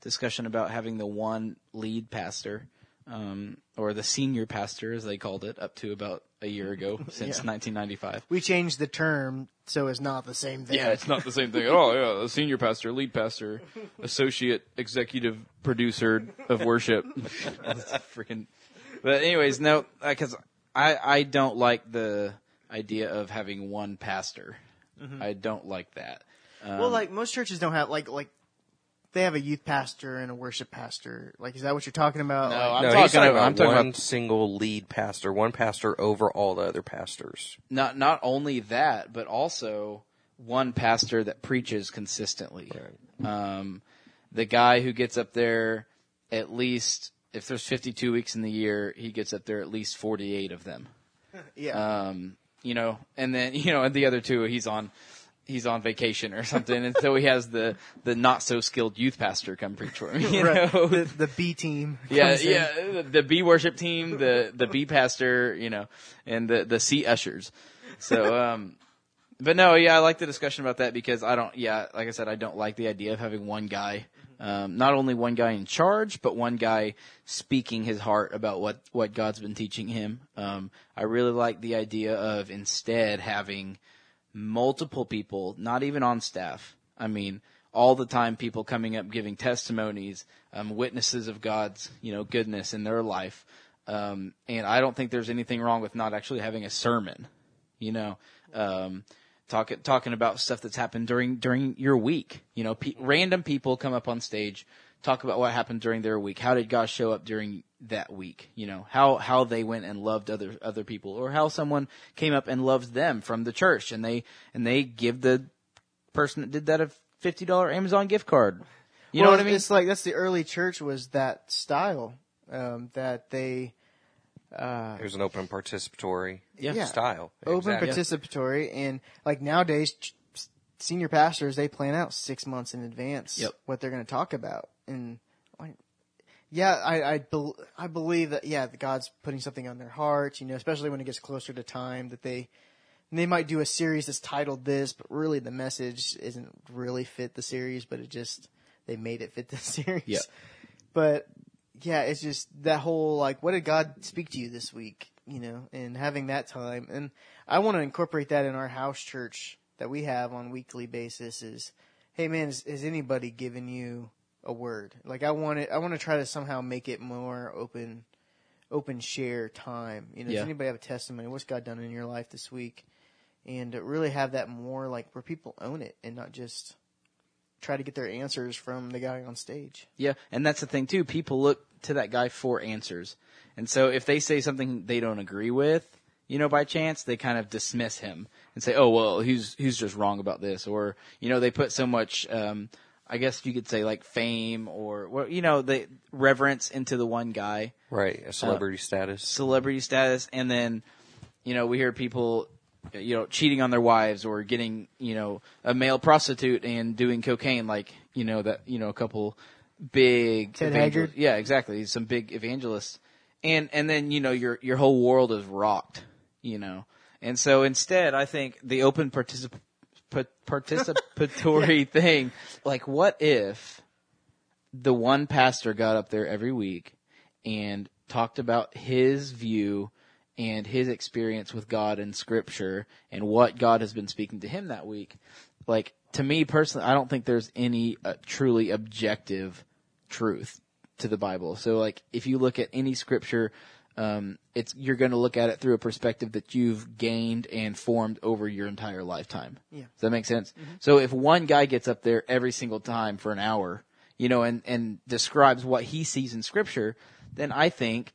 discussion about having the one lead pastor, um, or the senior pastor, as they called it, up to about a year ago, since Yeah. 1995. we changed the term so it's not the same thing. Yeah, it's not the same thing at all. Yeah, the senior pastor, lead pastor, associate executive producer of worship. Freaking. But anyways, no, because I I don't like the idea of having one pastor. I don't like that. Um, Well, like most churches don't have like like they have a youth pastor and a worship pastor. Like, is that what you're talking about? No, Like- I'm no, talking he's talking about- about I'm talking one about- single lead pastor, one pastor over all the other pastors. not not only that, but also one pastor that preaches consistently. Um, the guy who gets up there at least if there's 52 weeks in the year, he gets up there at least 48 of them. yeah. Um, you know, and then you know, and the other two, he's on he's on vacation or something, and so he has the the not so skilled youth pastor come preach for him. You Right. know, the, the B team. yeah, in. yeah, the, the B worship team, the the B pastor, you know, and the the C ushers. So, um, but no, yeah, I like the discussion about that because I don't, yeah, like I said, I don't like the idea of having one guy, um, not only one guy in charge, but one guy speaking his heart about what what God's been teaching him. Um, I really like the idea of instead having multiple people, not even on staff. I mean, all the time people coming up giving testimonies, um, witnesses of God's, you know, goodness in their life. Um, and I don't think there's anything wrong with not actually having a sermon, you know, um, talking, talking about stuff that's happened during, during your week. You know, pe- random people come up on stage, talk about what happened during their week. How did God show up during that week? You know, how, how they went and loved other, other people or how someone came up and loved them from the church and they, and they give the person that did that a $50 Amazon gift card. You know what I mean? It's like that's the early church was that style um, that they uh, There's an open participatory Yeah. style. open Exactly. participatory and like nowadays senior pastors they plan out six months in advance Yep. what they're going to talk about and like yeah I I, bel I believe that yeah that God's putting something on their hearts you know especially when it gets closer to time that they they might do a series that's titled this but really the message isn't really fit the series but it just they made it fit the series Yep. but yeah, it's just that whole like, what did God speak to you this week? You know, and having that time, and I want to incorporate that in our house church that we have on weekly basis. Is hey man, is, is anybody giving you a word? Like I want it, I want to try to somehow make it more open, open share time. You know, Yeah. does anybody have a testimony? What's God done in your life this week? And really have that more like where people own it and not just try to get their answers from the guy on stage. Yeah, and that's the thing too. People look to that guy for answers, and so if they say something they don't agree with, you know, by chance, they kind of dismiss him and say, "Oh, well, who's who's just wrong about this," or you know, they put so much, um, I guess you could say like fame or well, you know, the reverence into the one guy, Right. A celebrity uh, status. celebrity status, and then you know we hear people. You know, cheating on their wives or getting, you know, a male prostitute and doing cocaine, like, you know, that, you know, a couple big Ted evangel- Yeah, exactly. Some big evangelists. And and then, you know, your your whole world is rocked. you know. And so instead, I think the open particip- pa- participatory thing, like what if the one pastor got up there every week and talked about his view and his experience with God and scripture and what God has been speaking to him that week. Like to me personally, I don't think there's any uh, truly objective truth to the Bible. So like if you look at any scripture, um, it's you're going to look at it through a perspective that you've gained and formed over your entire lifetime. Yeah. Does that make sense? So if one guy gets up there every single time for an hour, you know, and and describes what he sees in scripture, then I think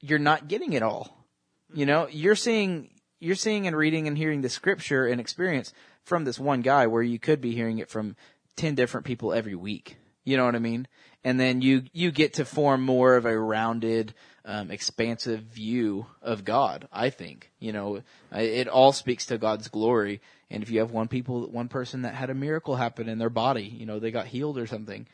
you're not getting it all. You know, you're seeing you're seeing and reading and hearing the scripture and experience from this one guy where you could be hearing it from 10 different people every week. You know what I mean? And then you you get to form more of a rounded um, expansive view of God, I think. You know, it all speaks to God's glory. And if you have one people, one person that had a miracle happen in their body, you know, they got healed or something,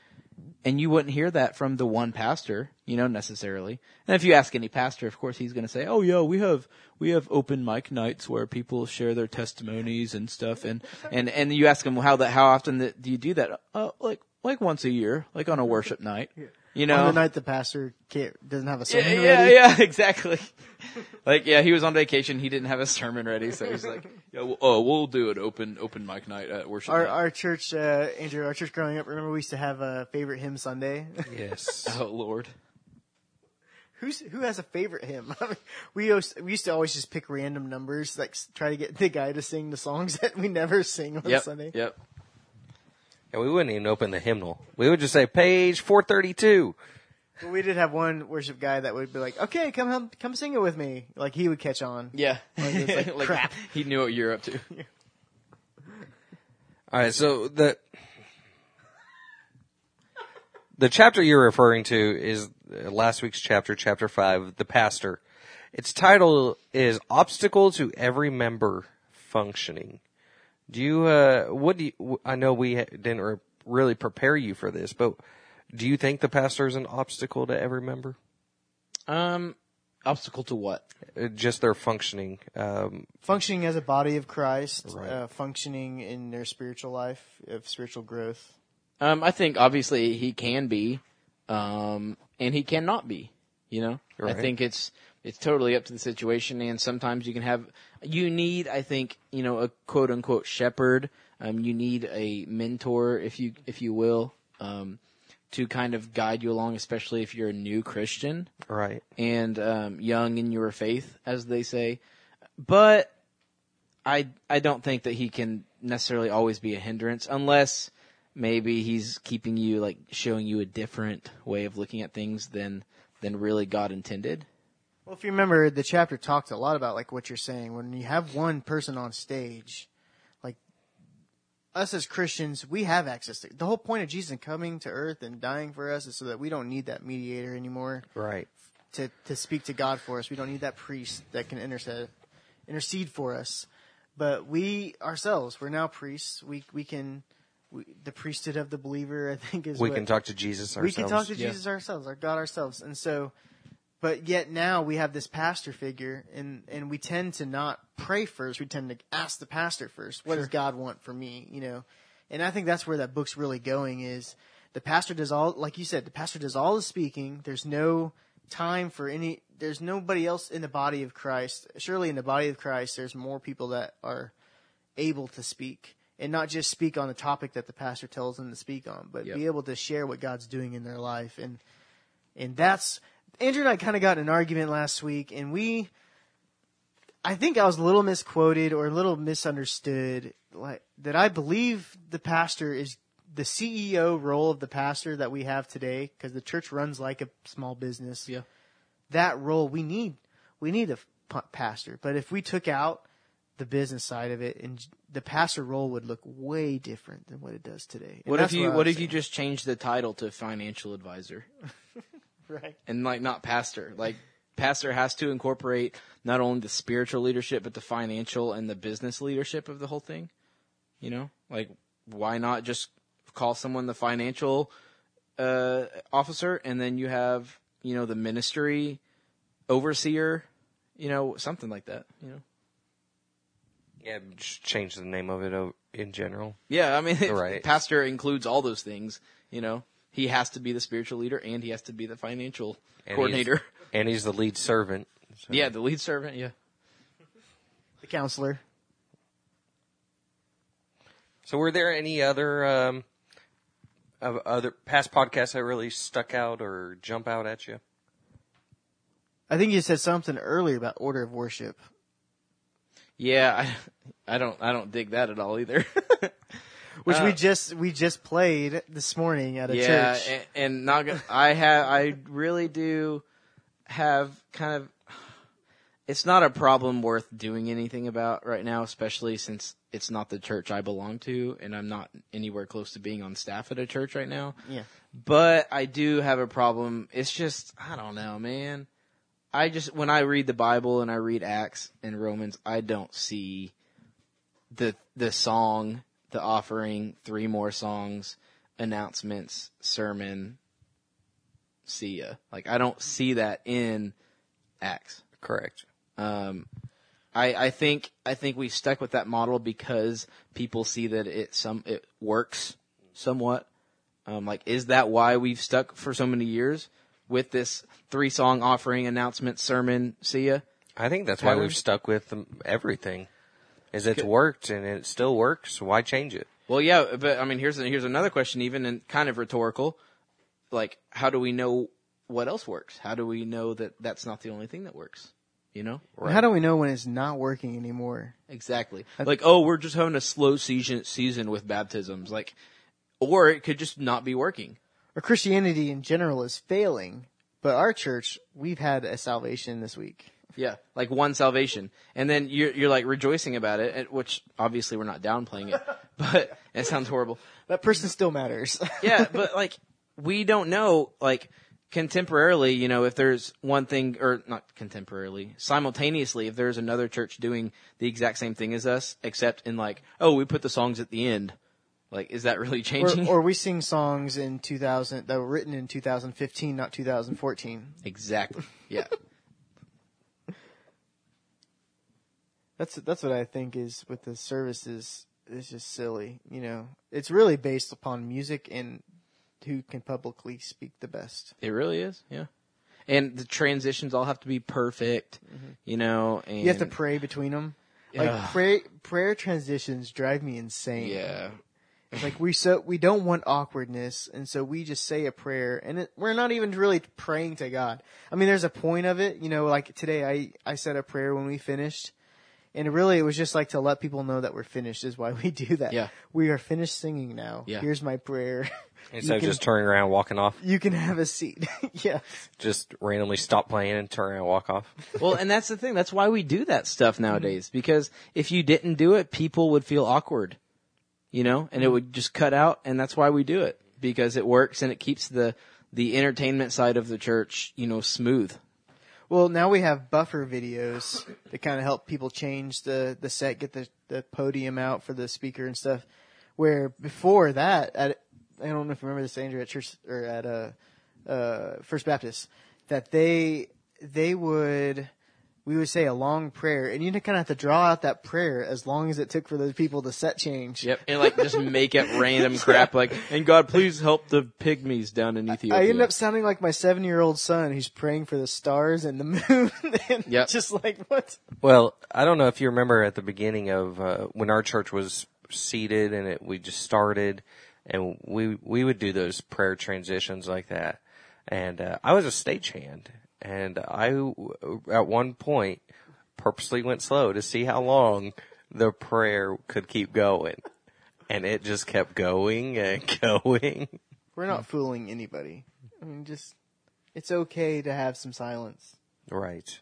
and you wouldn't hear that from the one pastor, you know, necessarily. And if you ask any pastor, of course, he's going to say, "Oh yeah, we have we have open mic nights where people share their testimonies and stuff." And and and you ask them how that how often do you do that? Uh, like like once a year, like on a worship night. You know, On the night the pastor can't, doesn't have a sermon yeah, ready. yeah, yeah, exactly. like, yeah, he was on vacation. He didn't have a sermon ready, so he's like, "Yeah, well, oh, we'll do an open open mic night at worship." Our night. our church, uh, Andrew, our church growing up. Remember, we used to have a favorite hymn Sunday. Yes. oh Lord, Who's who has a favorite hymn? I mean, we used, we used to always just pick random numbers, like try to get the guy to sing the songs that we never sing on yep, Sunday. yep. Yeah, we wouldn't even open the hymnal. We would just say page 432. But we did have one worship guy that would be like, "Okay, come come, come sing it with me." Like he would catch on. Yeah. Like, it's like, crap. He knew what you're up to. All right, so the the chapter you're referring to is uh, last week's chapter, chapter five, the pastor. Its title is "Obstacle to Every Member Functioning." Do you? Uh, what do you? I know we didn't re- really prepare you for this, but do you think the pastor is an obstacle to every member? Um, obstacle to what? Uh, Just their functioning. Um, Functioning as a body of Christ, Right. uh, functioning in their spiritual life of spiritual growth. Um, I think obviously he can be, um, and he cannot be. You know, I think it's it's totally up to the situation, and sometimes you can have you need, I think, you know, a quote unquote shepherd. Um, you need a mentor, if you if you will, um, to kind of guide you along, especially if you're a new Christian right. and um, young in your faith, as they say. But I I don't think that he can necessarily always be a hindrance unless maybe he's keeping you like showing you a different way of looking at things than than really God intended. Well, if you remember, the chapter talked a lot about like what you're saying. When you have one person on stage, like us as Christians, we have access to the whole point of Jesus coming to earth and dying for us is so that we don't need that mediator anymore Right. to to speak to God for us. We don't need that priest that can intercede intercede for us. But we ourselves, we're now priests. We we can we, the priesthood of the believer. I think is We what- can talk to Jesus ourselves. we can talk to Yeah. Jesus ourselves, our God ourselves. And so, but yet now we have this pastor figure and, and we tend to not pray first. We tend to ask the pastor first. What does God want for me? You know, and I think that's where that book's really going is the pastor does all, like you said, the pastor does all the speaking. There's no time for any, there's nobody else in the body of Christ. Surely in the body of Christ, there's more people that are able to speak and not just speak on the topic that the pastor tells them to speak on, but Yep. be able to share what God's doing in their life. And, and that's, Andrew and I kind of got in an argument last week and we, I think I was a little misquoted or a little misunderstood, like, that I believe the pastor is the CEO role of the pastor that we have today, because the church runs like a small business. Yeah. That role, we need, we need a p- pastor. But if we took out the business side of it, and the pastor role would look way different than what it does today. And What if you what was if you just change the title to financial advisor right? and like not pastor? Like pastor has to incorporate not only the spiritual leadership but the financial and the business leadership of the whole thing. You know, like why not just call someone the financial uh, officer and then you have you know the ministry overseer, you know something like that. You know, Yeah, just change the name of it in general. Yeah, I mean, Right. pastor includes all those things. You know, he has to be the spiritual leader and he has to be the financial And coordinator. He's, and he's the lead servant. so- Yeah, the lead servant. Yeah. The counselor. So were there any other um, of other past podcasts that really stuck out or jump out at you? I think you said something earlier about order of worship. Yeah, I, I don't, I don't dig that at all either. Which Uh, we just we just played this morning at a yeah, church. and, and not gonna, I have, I really do have kind of. It's not a problem worth doing anything about right now, especially since it's not the church I belong to, and I'm not anywhere close to being on staff at a church right now. Yeah. But I do have a problem. It's just, I don't know, man. I just, when I read the Bible and I read Acts and Romans, I don't see the, the song, the offering, three more songs, announcements, sermon, see ya. Like, I don't see that in Acts. Correct. Um, I, I think I think we stuck with that model because people see that it some it works somewhat. Um, like, is that why we've stuck for so many years with this three song offering announcement sermon? See ya. I think that's why we've stuck with everything. Is it's worked and it still works. Why change it? Well, yeah, but I mean, here's here's another question, even and kind of rhetorical. Like, how do we know what else works? How do we know that that's not the only thing that works? You know, How do we know when it's not working anymore? Exactly. Like, oh, we're just having a slow season season with baptisms. Like, or it could just not be working. Or Christianity in general is failing, but our church we've had a salvation this week. Yeah, like one salvation, and then you're you're like rejoicing about it, which obviously we're not downplaying it, but it sounds horrible. That person still matters. Yeah, but like we don't know like contemporarily, you know, if there's one thing or not contemporarily, simultaneously, if there's another church doing the exact same thing as us, except in like, oh, we put the songs at the end. Like, is that really or, changing? or we sing songs in 2000 that were written in 2015, not 2014. exactly. Yeah. That's that's what I think is with the services It's just silly. You know, it's really based upon music and who can publicly speak the best. It really is, yeah. And the transitions all have to be perfect, mm-hmm. you know. And You have to pray between them. Like Ugh. pray, prayer transitions drive me insane. yeah, like we so we don't want awkwardness, and so we just say a prayer, and it, we're not even really praying to God. I mean, there's a point of it, you know. Like today, I I said a prayer when we finished, and really it was just like to let people know that we're finished. Is why we do that. Yeah. we are finished singing now. Yeah. here's my prayer. Instead of can- just turning around, and walking off, you can have a seat. yeah, just randomly stop playing and turn around, and walk off. well, and that's the thing. That's why we do that stuff nowadays. Mm-hmm. Because if you didn't do it, people would feel awkward, you know, and it mm-hmm. would just cut out. And that's why we do it because it works and it keeps the the entertainment side of the church, you know, smooth. Well, now we have buffer videos that kind of help people change the, the set, get the, the podium out for the speaker and stuff. Where before that, at, I don't know if you remember this, Andrew, at church or at uh, uh, First Baptist, that they they would we would say a long prayer, and you kind of have to draw out that prayer as long as it took for those people to set change. Yep, and like just make up random crap like, and God, please help the pygmies down in Ethiopia. I end up sounding like my seven year old son who's praying for the stars and the moon, and Yep. just like what? Well, I don't know if you remember at the beginning of uh, when our church was seated and it, we just started, and we we would do those prayer transitions like that. And uh, I was a stagehand, and I, at one point purposely went slow to see how long the prayer could keep going, and it just kept going and going. We're not fooling anybody. I mean, just it's okay to have some silence. Right.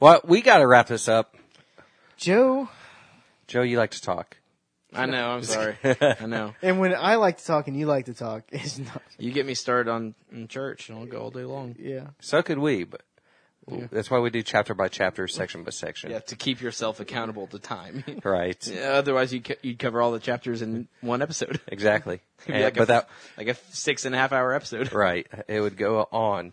Well, we got to wrap this up. Joe, Joe, you like to talk. I know. I'm sorry. I know. and when I like to talk and you like to talk, it's not. You get me started on in church, and I'll go all day long. Yeah. So could we, but that's why we do chapter by chapter, section by section. Yeah, to keep yourself accountable to time. Right. Yeah, otherwise, you'd, co- you'd cover all the chapters in one episode. Exactly. It'd be And- like but a, that like a six and a half hour episode. right, it would go on.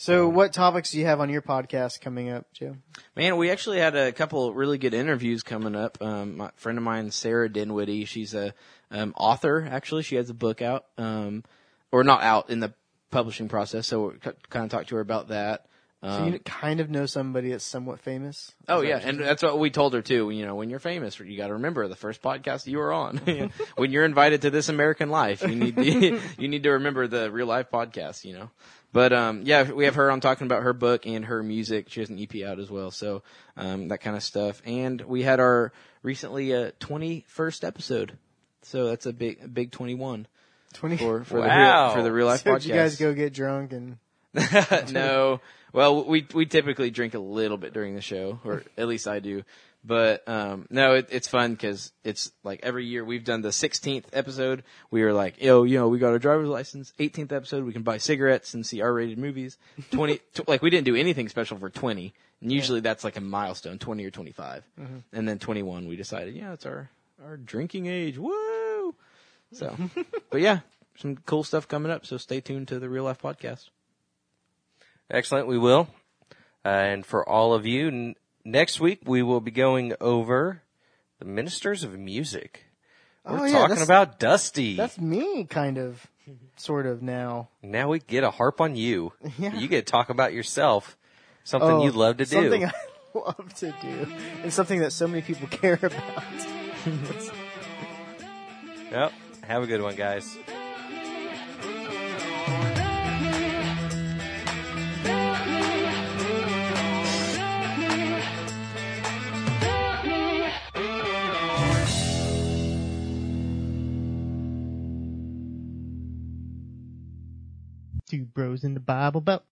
So, what topics do you have on your podcast coming up, Joe? Man, we actually had a couple really good interviews coming up. Um, my friend of mine, Sarah Dinwiddie, she's a um, author. Actually, she has a book out, um, or not out in the publishing process. So we kind of talked to her about that. So Um, you kind of know somebody that's somewhat famous. Oh Is that yeah, and you're that's what we told her too. You know, when you're famous, you got to remember the first podcast you were on. when you're invited to This American Life, you need to, you need to remember the real life podcast. You know, but um, yeah, we have her on talking about her book and her music. She has an EP out as well, so um, that kind of stuff. And we had our recently uh, 21st episode, so that's a big a big 21 Twenty. for for the Wow. real, for the real life so podcast. did you guys go get drunk and? no. Well, we we typically drink a little bit during the show, or at least I do. But um, no, it, it's fun because it's like every year we've done the 16th episode. We were like, yo, you know, we got a driver's license. 18th episode, we can buy cigarettes and see R-rated movies. 20, t- like we didn't do anything special for 20. And usually that's like a milestone, 20 or 25. And then 21, we decided, yeah, it's our our drinking age. Woo! So, but yeah, some cool stuff coming up. So stay tuned to the Real Life Podcast. Excellent. We will. Uh, and for all of you, n- next week we will be going over the ministers of music. We're Oh, yeah, talking about Dusty. That's me, kind of, sort of now. Now we get a harp on you. Yeah. You get to talk about yourself. Something Oh, you love to do. Something I love to do, and something that so many people care about. Yep. Have a good one, guys. Two bros in the Bible Belt.